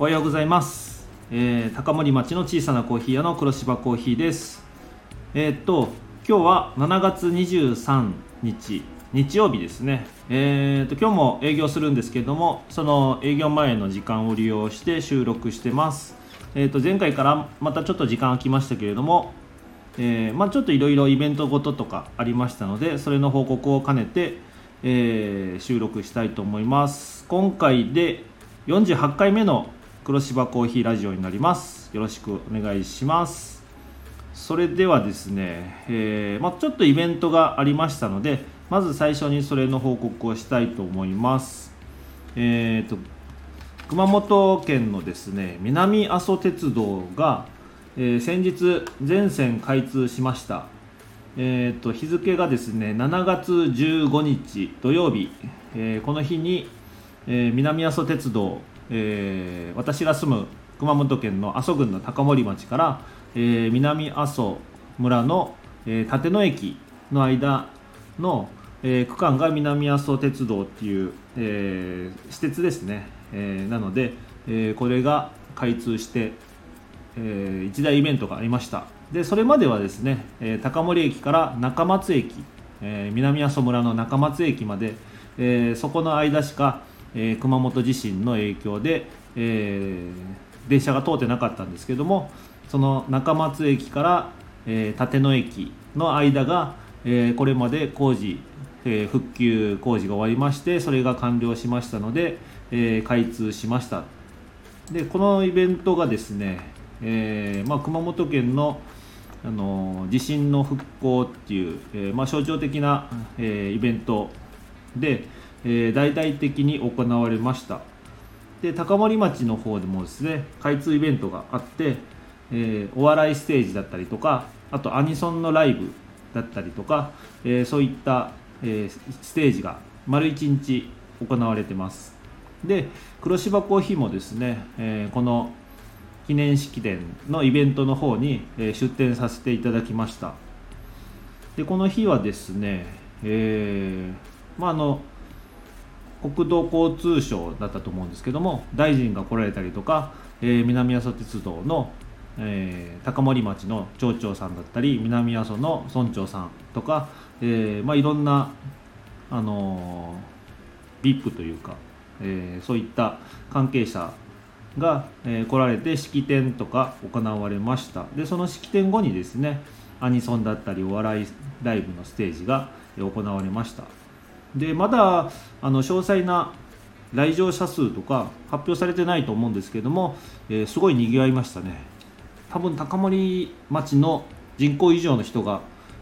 おはようございます、えー高森町の小さなコーヒー屋の黒芝コーヒーです。えーっと今日は7月23日日曜日ですね。えーっと今日も営業するんですけどもその営業前の時間を利用して収録してます。えっと前回からまたちょっと時間空きましたけれどもえまあ、ちょっといろいろイベントごととかありましたのでそれの報告を兼ねて、え収録したいと思います。今回で48回目の黒芝コーヒーラジオになります。よろしくお願いします。それではですね、えーまあ、ちょっとイベントがありましたのでまず最初にそれの報告をしたいと思います。えーと熊本県のですね南阿蘇鉄道が、えー先日全線開通しました、えー、と日付がですね7月15日土曜日、えーこの日に、えー南阿蘇鉄道、えー私が住む熊本県の阿蘇郡の高森町から、えー南阿蘇村の、えー立野駅の間の、えー区間が南阿蘇鉄道っていう、えー私鉄ですね、えーなので、えーこれが開通して、えー一大イベントがありました。でそれまではですね、えー高森駅から中松駅、えー南阿蘇村の中松駅まで、えーそこの間しか、えー熊本地震の影響で、えー電車が通ってなかったんですけどもその中松駅から、えー立野駅の間が、えこれまで工事、え復旧工事が終わりましてそれが完了しましたので、え開通しました。でこのイベントがですね、えまあ、熊本県のあの地震の復興っていう、えまあ、象徴的な、えイベントで、えー大々的に行われました。で高森町の方でもですね開通イベントがあって、えーお笑いステージだったりとかあとアニソンのライブだったりとか、えーそういった、えーステージが丸1日行われてます。で黒芝コーヒーもですね、えーこの記念式典のイベントの方に、え出展させていただきました。でこの日はですね、えーまああの国土交通省だったと思うんですけども大臣が来られたりとか、えー南阿蘇鉄道の、えー高森町の町長さんだったり南阿蘇の村長さんとか、えーまあ、いろんな、あの VIP というか、えそういった関係者が、え来られて式典とか行われました。でその式典後にですねアニソンだったりお笑いライブのステージが行われました。でまだあの詳細な来場者数とか発表されてないと思うんですけども、えーすごい賑わいましたね。多分高森町の人口以上の人が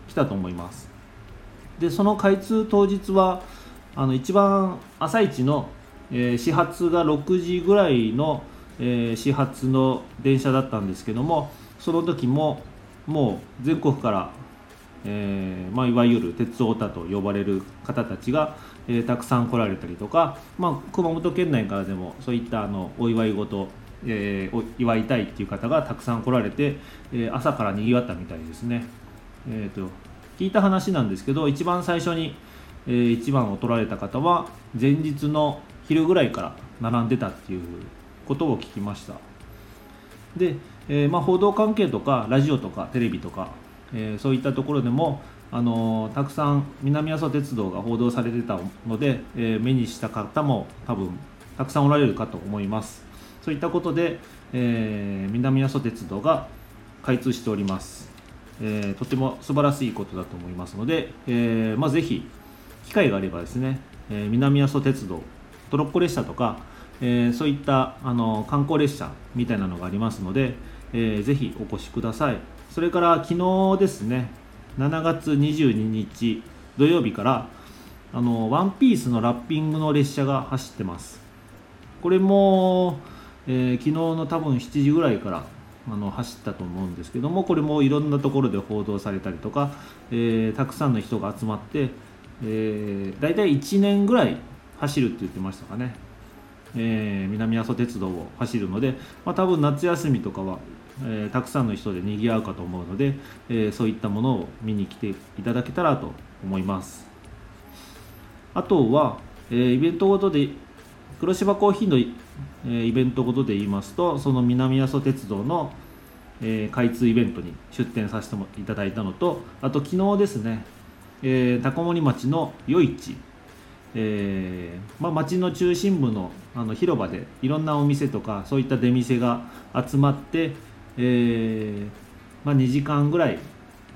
来たと思います。でその開通当日はあの一番朝一の、えー始発が6時ぐらいの、えー始発の電車だったんですけどもその時ももう全国から、えーまあ、いわゆる鉄オタと呼ばれる方たちが、えーたくさん来られたりとか、まあ、熊本県内からでもそういったあのお祝い事えーお祝いたいっていう方がたくさん来られて、えー朝からにぎわったみたいですね、えー、と聞いた話なんですけど一番最初に、えー一番を取られた方は前日の昼ぐらいから並んでたっていうことを聞きました。で、えーまあ、報道関係とかラジオとかテレビとか、えーそういったところでも、あのたくさん南阿蘇鉄道が報道されてたので、えー目にした方も多分たくさんおられるかと思います。そういったことで、えー南阿蘇鉄道が開通しております、えーとても素晴らしいことだと思いますので、えまあ、ぜひ機会があればですね、え南阿蘇鉄道トロッコ列車とか、えそういったあの観光列車みたいなのがありますので、えーぜひお越しください。それから昨日ですね7月22日土曜日からあのワンピースのラッピングの列車が走ってます。これも、えー昨日の多分7時ぐらいからあの走ったと思うんですけどもこれもいろんなところで報道されたりとか、えーたくさんの人が集まって、えー、大体1年ぐらい走るって言ってましたかね、えー南阿蘇鉄道を走るので、まあ、多分夏休みとかは、えーたくさんの人で賑わうかと思うので、えーそういったものを見に来ていただけたらと思います。あとは、えーイベントごとで黒芝コーヒーのえーイベントごとで言いますとその南阿蘇鉄道の、えー開通イベントに出展させてもいただいたのとあと昨日ですね、えー高森町の夜市えーまあ、町の中心部のあの広場でいろんなお店とかそういった出店が集まって、えーまあ、2時間ぐらい、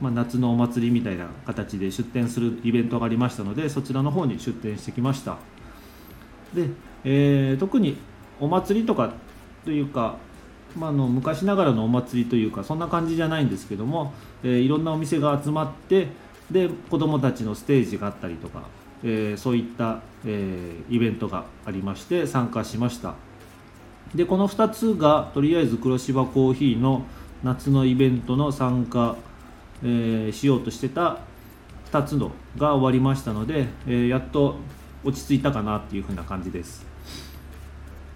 まあ、夏のお祭りみたいな形で出店するイベントがありましたのでそちらの方に出店してきました。で、えー特にお祭りとかというか、まあ、の昔ながらのお祭りというかそんな感じじゃないんですけども、えーいろんなお店が集まってで子どもたちのステージがあったりとかえーそういった、えイベントがありまして参加しました。でこの2つがとりあえず黒芝コーヒーの夏のイベントの参加、えーしようとしてた2つのが終わりましたので、えーやっと落ち着いたかなっていう風な感じです。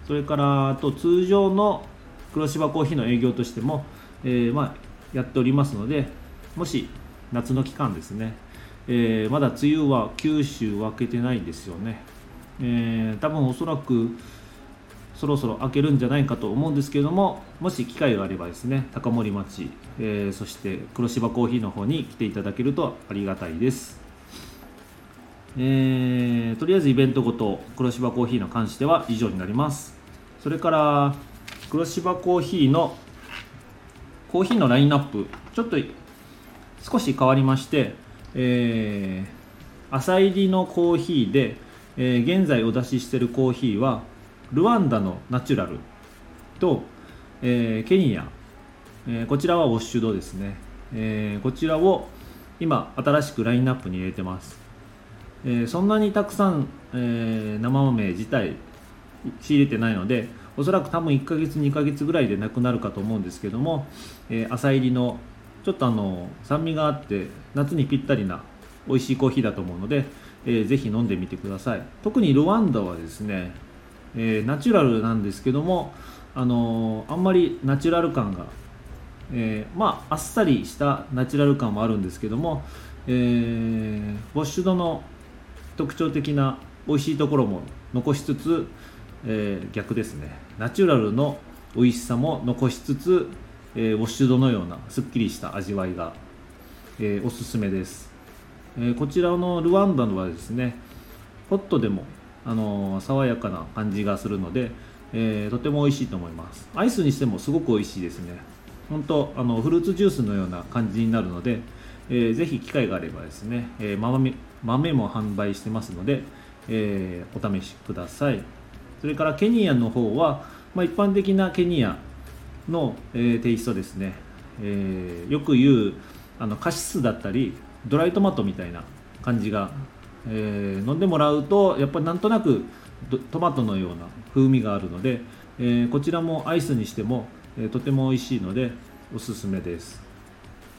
それからあと通常の黒芝コーヒーの営業としても、えーまあ、やっておりますのでもし夏の期間ですね、えまだ梅雨は九州分けてないんですよね、え多分おそらくそろそろ開けるんじゃないかと思うんですけれどももし機会があればですね高森町、えーそして黒芝コーヒーの方に来ていただけるとありがたいです。えーとりあえずイベントごと黒芝コーヒーの関しては以上になります。それから黒芝コーヒーのコーヒーのラインナップちょっと少し変わりまして、えー朝入りのコーヒーで、えー現在お出ししてるコーヒーはルワンダのナチュラルと、えーケニア、えーこちらはウォッシュドですね、えーこちらを今新しくラインナップに入れてます。えーそんなにたくさん、えー生豆自体仕入れてないのでおそらく多分1ヶ月2ヶ月ぐらいでなくなるかと思うんですけども、えー朝入りのちょっとあの酸味があって夏にぴったりな美味しいコーヒーだと思うので、えーぜひ飲んでみてください。特にルワンダはですね、えーナチュラルなんですけどもあのーあんまりナチュラル感がえーまああっさりしたナチュラル感もあるんですけども、えーウォッシュドの特徴的な美味しいところも残しつつ、えー逆ですね。ナチュラルの美味しさも残しつつ、えーウォッシュドのようなすっきりした味わいが、えーおすすめです、えこちらのルワンダのはですねホットでも、あの爽やかな感じがするので、えーとても美味しいと思います。アイスにしてもすごく美味しいですね。本当あのフルーツジュースのような感じになるので、えーぜひ機会があればですね、えー豆豆も販売してますので、えーお試しください。それからケニアの方は、まあ、一般的なケニアの、えーテイストですね、えーよく言うあのカシスだったりドライトマトみたいな感じが、えー飲んでもらうとやっぱりなんとなくトマトのような風味があるので、えーこちらもアイスにしても、えーとても美味しいのでおすすめです。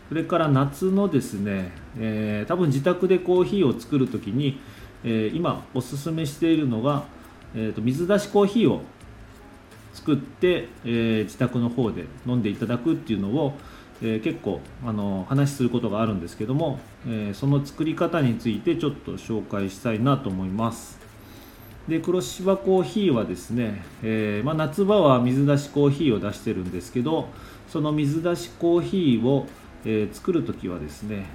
それから夏のですね、えー多分自宅でコーヒーを作るときに、え今おすすめしているのが、えーと水出しコーヒーを作って、え自宅の方で飲んでいただくっていうのを、え結構あの話することがあるんですけども、えその作り方についてちょっと紹介したいなと思います。で黒芝コーヒーはですね、えまあ、夏場は水出しコーヒーを出してるんですけどその水出しコーヒーを、え作るときはですね、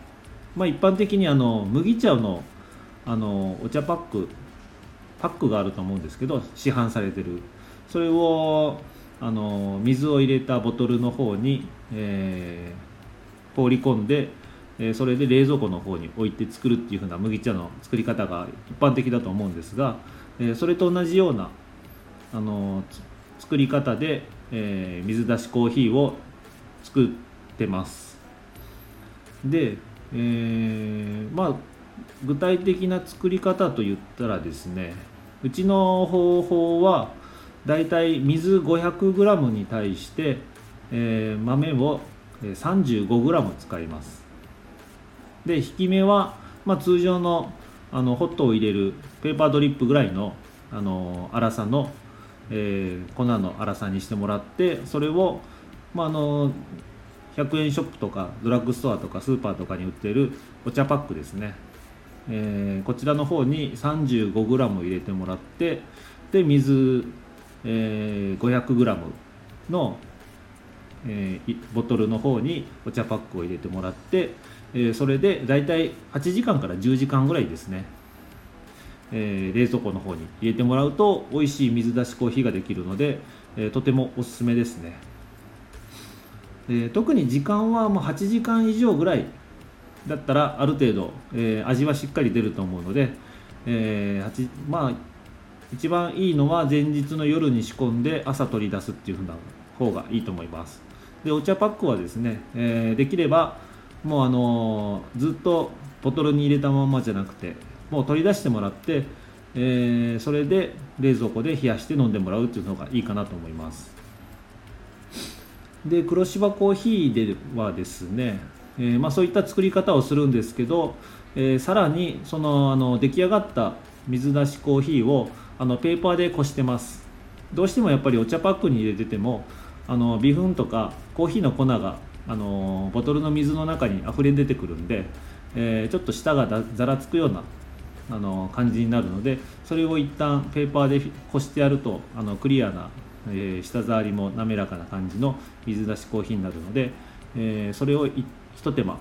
まあ、一般的にあの麦茶のあのお茶パックパックがあると思うんですけど市販されてる。それをあの水を入れたボトルの方に、えー放り込んで、えーそれで冷蔵庫の方に置いて作るっていう風な麦茶の作り方が一般的だと思うんですが、えーそれと同じようなあの作り方で、え水出しコーヒーを作ってます。で、えまあ具体的な作り方といったらですねうちの方法はだいたい水 500g に対して、えー豆を 35g 使います。で引き目は、まあ、通常のあのホットを入れるペーパードリップぐらいのあの粗さの、えー粉の粗さにしてもらってそれを、まあ、あの100円ショップとかドラッグストアとかスーパーとかに売ってるお茶パックですね、えーこちらの方に 35g 入れてもらってで水えー、500g の、えー、ボトルの方にお茶パックを入れてもらって、えー、それでだいたい8時間から10時間ぐらいですね、え、冷蔵庫の方に入れてもらうと美味しい水出しコーヒーができるので、え、とてもおすすめですね。で特に時間はもう8時間以上ぐらいだったらある程度、え、味はしっかり出ると思うので、えー、まあ一番いいのは前日の夜に仕込んで朝取り出すっていう風な方がいいと思います。でお茶パックはですね、えー、できればもうあのー、ずっとボトルに入れたままじゃなくてもう取り出してもらって、えー、それで冷蔵庫で冷やして飲んでもらうっていうのがいいかなと思います。で黒芝コーヒーではですね、えー、まあ、そういった作り方をするんですけど、えー、さらにそのあの出来上がった水出しコーヒーをあのペーパーでこしてます。どうしてもやっぱりお茶パックに入れててもあの微粉とかコーヒーの粉があのボトルの水の中に溢れ出てくるんで、えー、ちょっと舌がざらつくようなあの感じになるのでそれを一旦ペーパーでこしてやるとあのクリアな、えー、舌触りも滑らかな感じの水出しコーヒーになるので、えー、それをひと手間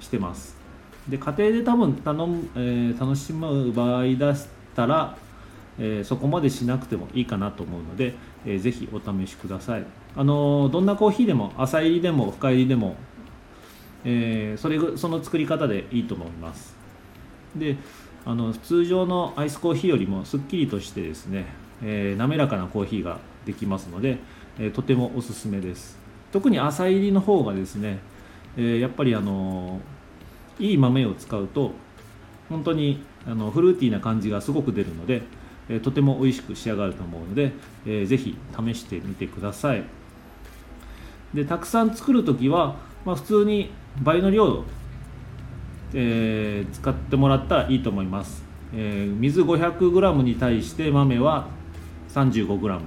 してます。で家庭で多分頼む、えー、楽しむ場合だったらえー、そこまでしなくてもいいかなと思うので、えー、ぜひお試しください。あのどんなコーヒーでも浅入りでも深入りでも、えー、それその作り方でいいと思います。であの通常のアイスコーヒーよりもすっきりとしてですね、えー、滑らかなコーヒーができますので、えー、とてもおすすめです。特に浅入りの方がですね、えー、やっぱりあのいい豆を使うと本当にあのフルーティーな感じがすごく出るので、えとても美味しく仕上がると思うので、えー、ぜひ試してみてください。でたくさん作る時は、まあ、普通に倍の量、えー、使ってもらったらいいと思います、えー、水 500g に対して豆は 35g、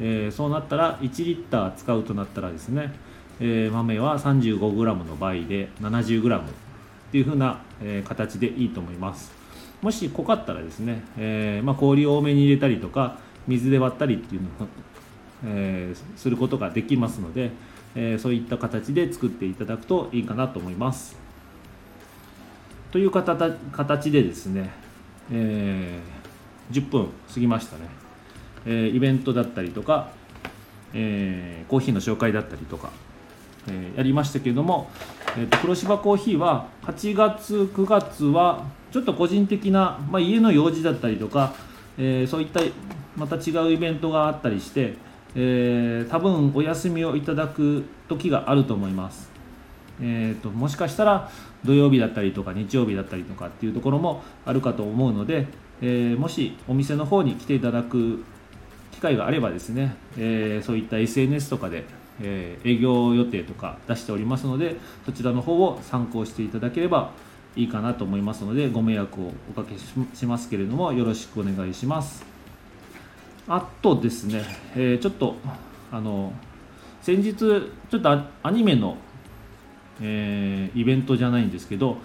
えー、そうなったら1リッター使うとなったらですね、えー、豆は 35g の倍で 70g っていう風な、え、形でいいと思います。もし濃かったらですね、えー、まあ、氷を多めに入れたりとか水で割ったりっていうのを、えー、することができますので、えそういった形で作っていただくといいかなと思います。という形でですね、え10分過ぎましたね、えイベントだったりとか、えコーヒーの紹介だったりとか、えやりましたけれども、えーと、黒芝コーヒーは8月9月はちょっと個人的な、まあ、家の用事だったりとか、えー、そういったまた違うイベントがあったりして、えー、多分お休みをいただく時があると思います、えーと、もしかしたら土曜日だったりとか日曜日だったりとかっていうところもあるかと思うので、えー、もしお店の方に来ていただく機会があればですね、えそういった SNS とかでえー、営業予定とか出しておりますのでそちらの方を参考していただければいいかなと思いますのでご迷惑をおかけしますけれどもよろしくお願いします。あとですね、えー、ちょっとあの先日ちょっとアニメの、えー、イベントじゃないんですけど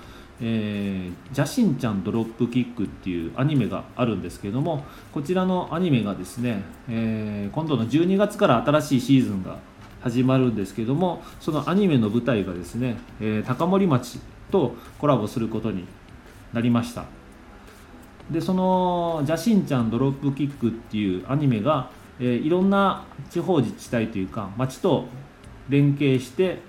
えー、ジャシンちゃんドロップキックっていうアニメがあるんですけどもこちらのアニメがですね、えー、今度の12月から新しいシーズンが始まるんですけどもそのアニメの舞台がですね、えー、高森町とコラボすることになりました。でその「ジャシンちゃんドロップキック」っていうアニメが、えー、いろんな地方自治体というか町と連携して、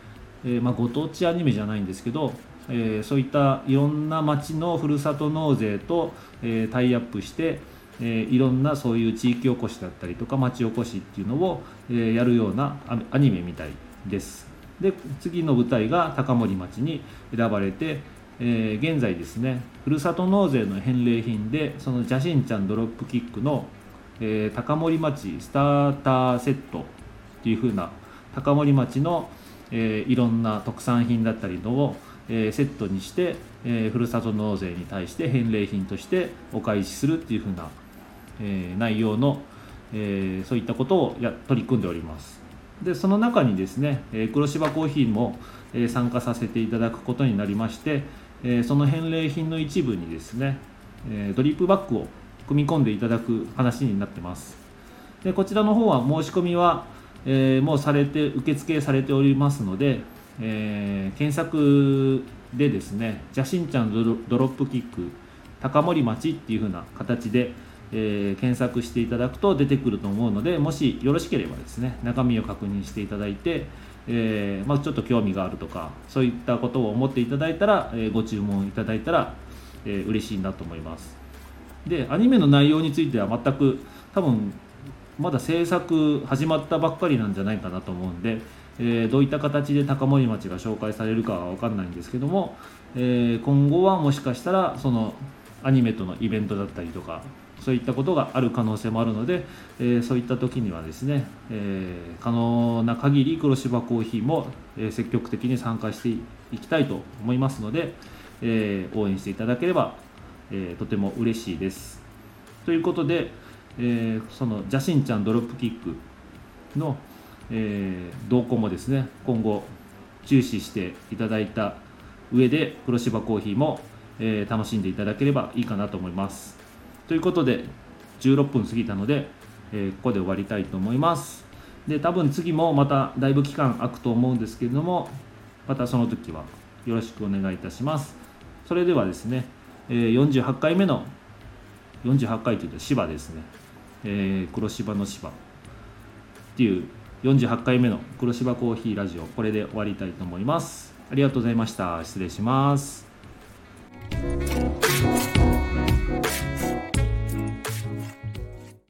えー、まあ、ご当地アニメじゃないんですけど、えー、そういったいろんな町のふるさと納税と、えタイアップしてえいろんなそういう地域おこしだったりとか町おこしっていうのを、えやるようなアニメみたいです。で次の舞台が高森町に選ばれて、えー、現在ですねふるさと納税の返礼品でその邪神ちゃんドロップキックの、えー、高森町スターターセットっていう風な高森町の、えー、いろんな特産品だったりのを、えセットにして、えふるさと納税に対して返礼品としてお返しするっていう風なえー、内容の、えー、そういったことをや取り組んでおります。でその中にですね、え黒芝コーヒーも、え参加させていただくことになりまして、えその返礼品の一部にですね、えドリップバッグを組み込んでいただく話になってます。でこちらの方は申し込みは、え、もうされて受付されておりますので、え、検索でですね「邪神ちゃんドロップキック高森町」っていう風な形で、えー、検索していただくと出てくると思うのでもしよろしければですね中身を確認していただいて、えー、まあ、ちょっと興味があるとかそういったことを思っていただいたら、えご注文いただいたら、え嬉しいなと思います。でアニメの内容については全く多分まだ制作始まったばっかりなんじゃないかなと思うんで、えー、どういった形で高森町が紹介されるかは分かんないんですけども、えー、今後はもしかしたらそのアニメとのイベントだったりとかそういったことがある可能性もあるので、えー、そういった時にはですね、え可能な限り黒芝コーヒーも、え積極的に参加していきたいと思いますので、え応援していただければ、えとても嬉しいです。ということで、えー、その邪神ちゃんドロップキックの、えー、動向もですね今後注視していただいた上で黒芝コーヒーも、えー、楽しんでいただければいいかなと思います。ということで16分過ぎたので、えここで終わりたいと思います。で多分次もまただいぶ期間空くと思うんですけれどもまたその時はよろしくお願いいたします。それではですね、え48回目の48回というと芝ですね。え、黒芝の芝っていう48回目の黒芝コーヒーラジオこれで終わりたいと思います。ありがとうございました。失礼します。